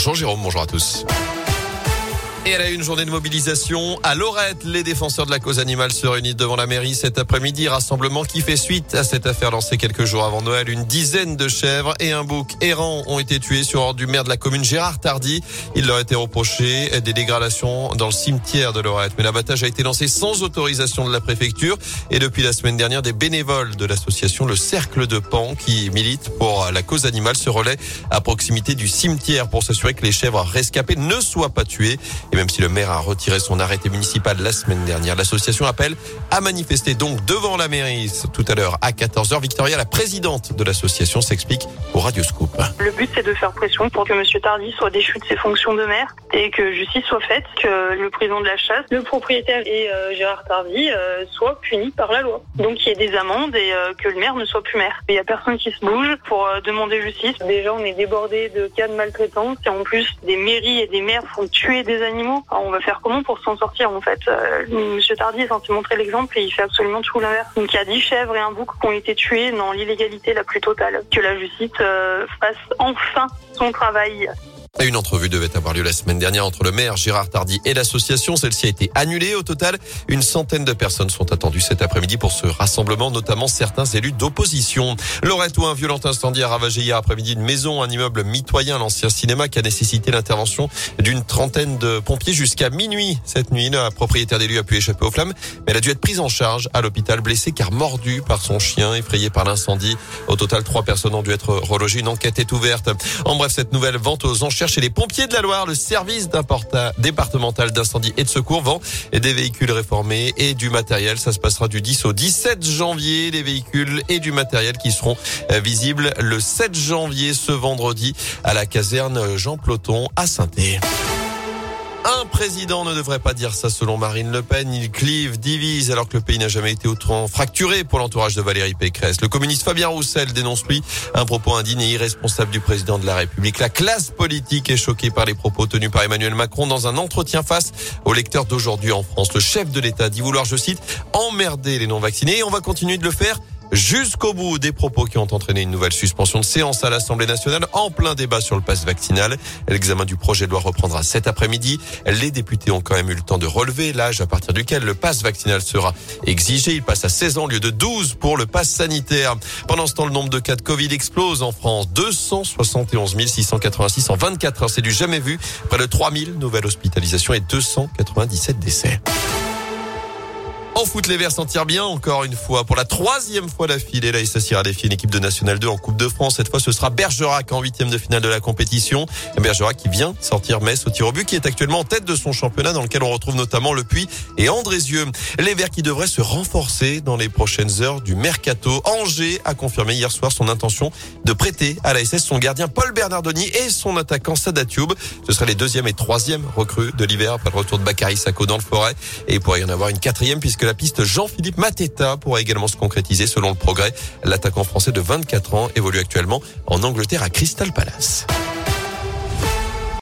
Bonjour Jérôme, bonjour à tous. Et elle a eu une journée de mobilisation à Lorette. Les défenseurs de la cause animale se réunissent devant la mairie cet après-midi. Rassemblement qui fait suite à cette affaire lancée quelques jours avant Noël. Une dizaine de chèvres et un bouc errant ont été tués sur ordre du maire de la commune Gérard Tardy. Il leur a été reproché des dégradations dans le cimetière de Lorette. Mais l'abattage a été lancé sans autorisation de la préfecture. Et depuis la semaine dernière, des bénévoles de l'association Le Cercle de Pan qui milite pour la cause animale se relaient à proximité du cimetière pour s'assurer que les chèvres rescapées ne soient pas tuées. Même si le maire a retiré son arrêté municipal la semaine dernière, l'association appelle à manifester donc devant la mairie tout à l'heure à 14h. Victoria, la présidente de l'association, s'explique au Radioscoop. Le but, c'est de faire pression pour que M. Tardy soit déchu de ses fonctions de maire et que justice soit faite, que le président de la chasse, le propriétaire et euh, Gérard Tardy euh, soient punis par la loi. Donc qu'il y ait des amendes et euh, que le maire ne soit plus maire. Il n'y a personne qui se bouge pour demander justice. Déjà, on est débordé de cas de maltraitance et en plus, des mairies et des maires font tuer des animaux. On va faire comment pour s'en sortir en fait Euh, Monsieur Tardy est censé montrer l'exemple et il fait absolument tout l'inverse. Donc il y a 10 chèvres et un bouc qui ont été tués dans l'illégalité la plus totale. Que la justice euh, fasse enfin son travail. Une entrevue devait avoir lieu la semaine dernière entre le maire Gérard Tardy et l'association. Celle-ci a été annulée. Au total, une centaine de personnes sont attendues cet après-midi pour ce rassemblement, notamment certains élus d'opposition. Lorette où un violent incendie a ravagé hier après-midi une maison, un immeuble mitoyen, l'ancien cinéma, qui a nécessité l'intervention d'une trentaine de pompiers jusqu'à minuit. Cette nuit, la propriétaire des lieux a pu échapper aux flammes, mais elle a dû être prise en charge à l'hôpital, blessée car mordue par son chien, effrayé par l'incendie. Au total, trois personnes ont dû être relogées. Une enquête est ouverte. En bref, cette nouvelle vente aux enchères chez les pompiers de la Loire, le service départemental d'incendie et de secours vend des véhicules réformés et du matériel. Ça se passera du 10 au 17 janvier. Les véhicules et du matériel qui seront euh, visibles le 7 janvier, ce vendredi, à la caserne Jean Ploton à saint -Thé. Un président ne devrait pas dire ça selon Marine Le Pen. Il clive, divise, alors que le pays n'a jamais été autant fracturé pour l'entourage de Valérie Pécresse. Le communiste Fabien Roussel dénonce lui un propos indigne et irresponsable du président de la République. La classe politique est choquée par les propos tenus par Emmanuel Macron dans un entretien face aux lecteurs d'aujourd'hui en France. Le chef de l'État dit vouloir, je cite, emmerder les non-vaccinés et on va continuer de le faire jusqu'au bout des propos qui ont entraîné une nouvelle suspension de séance à l'Assemblée nationale en plein débat sur le pass vaccinal. L'examen du projet de loi reprendra cet après-midi. Les députés ont quand même eu le temps de relever l'âge à partir duquel le pass vaccinal sera exigé. Il passe à 16 ans au lieu de 12 pour le pass sanitaire. Pendant ce temps, le nombre de cas de Covid explose en France. 271 686 en 24 heures. C'est du jamais vu. Près de 3000 nouvelles hospitalisations et 297 décès. En foot, les Verts s'en tirent bien encore une fois. Pour la troisième fois d'affilée, la SS ira défier une équipe de National 2 en Coupe de France. Cette fois, ce sera Bergerac en huitième de finale de la compétition. Bergerac qui vient sortir Metz au tir au but, qui est actuellement en tête de son championnat dans lequel on retrouve notamment Le Puy et Andrézieux. Les Verts qui devraient se renforcer dans les prochaines heures du mercato. Angers a confirmé hier soir son intention de prêter à la son gardien Paul Bernardoni et son attaquant Sadat Youb. Ce seraient les deuxième et troisième recrues de l'hiver après le retour de Bakary Sako dans le forêt. Et il pourrait y en avoir une quatrième puisque la piste Jean-Philippe Mateta pourrait également se concrétiser selon le progrès. L'attaquant français de 24 ans évolue actuellement en Angleterre à Crystal Palace.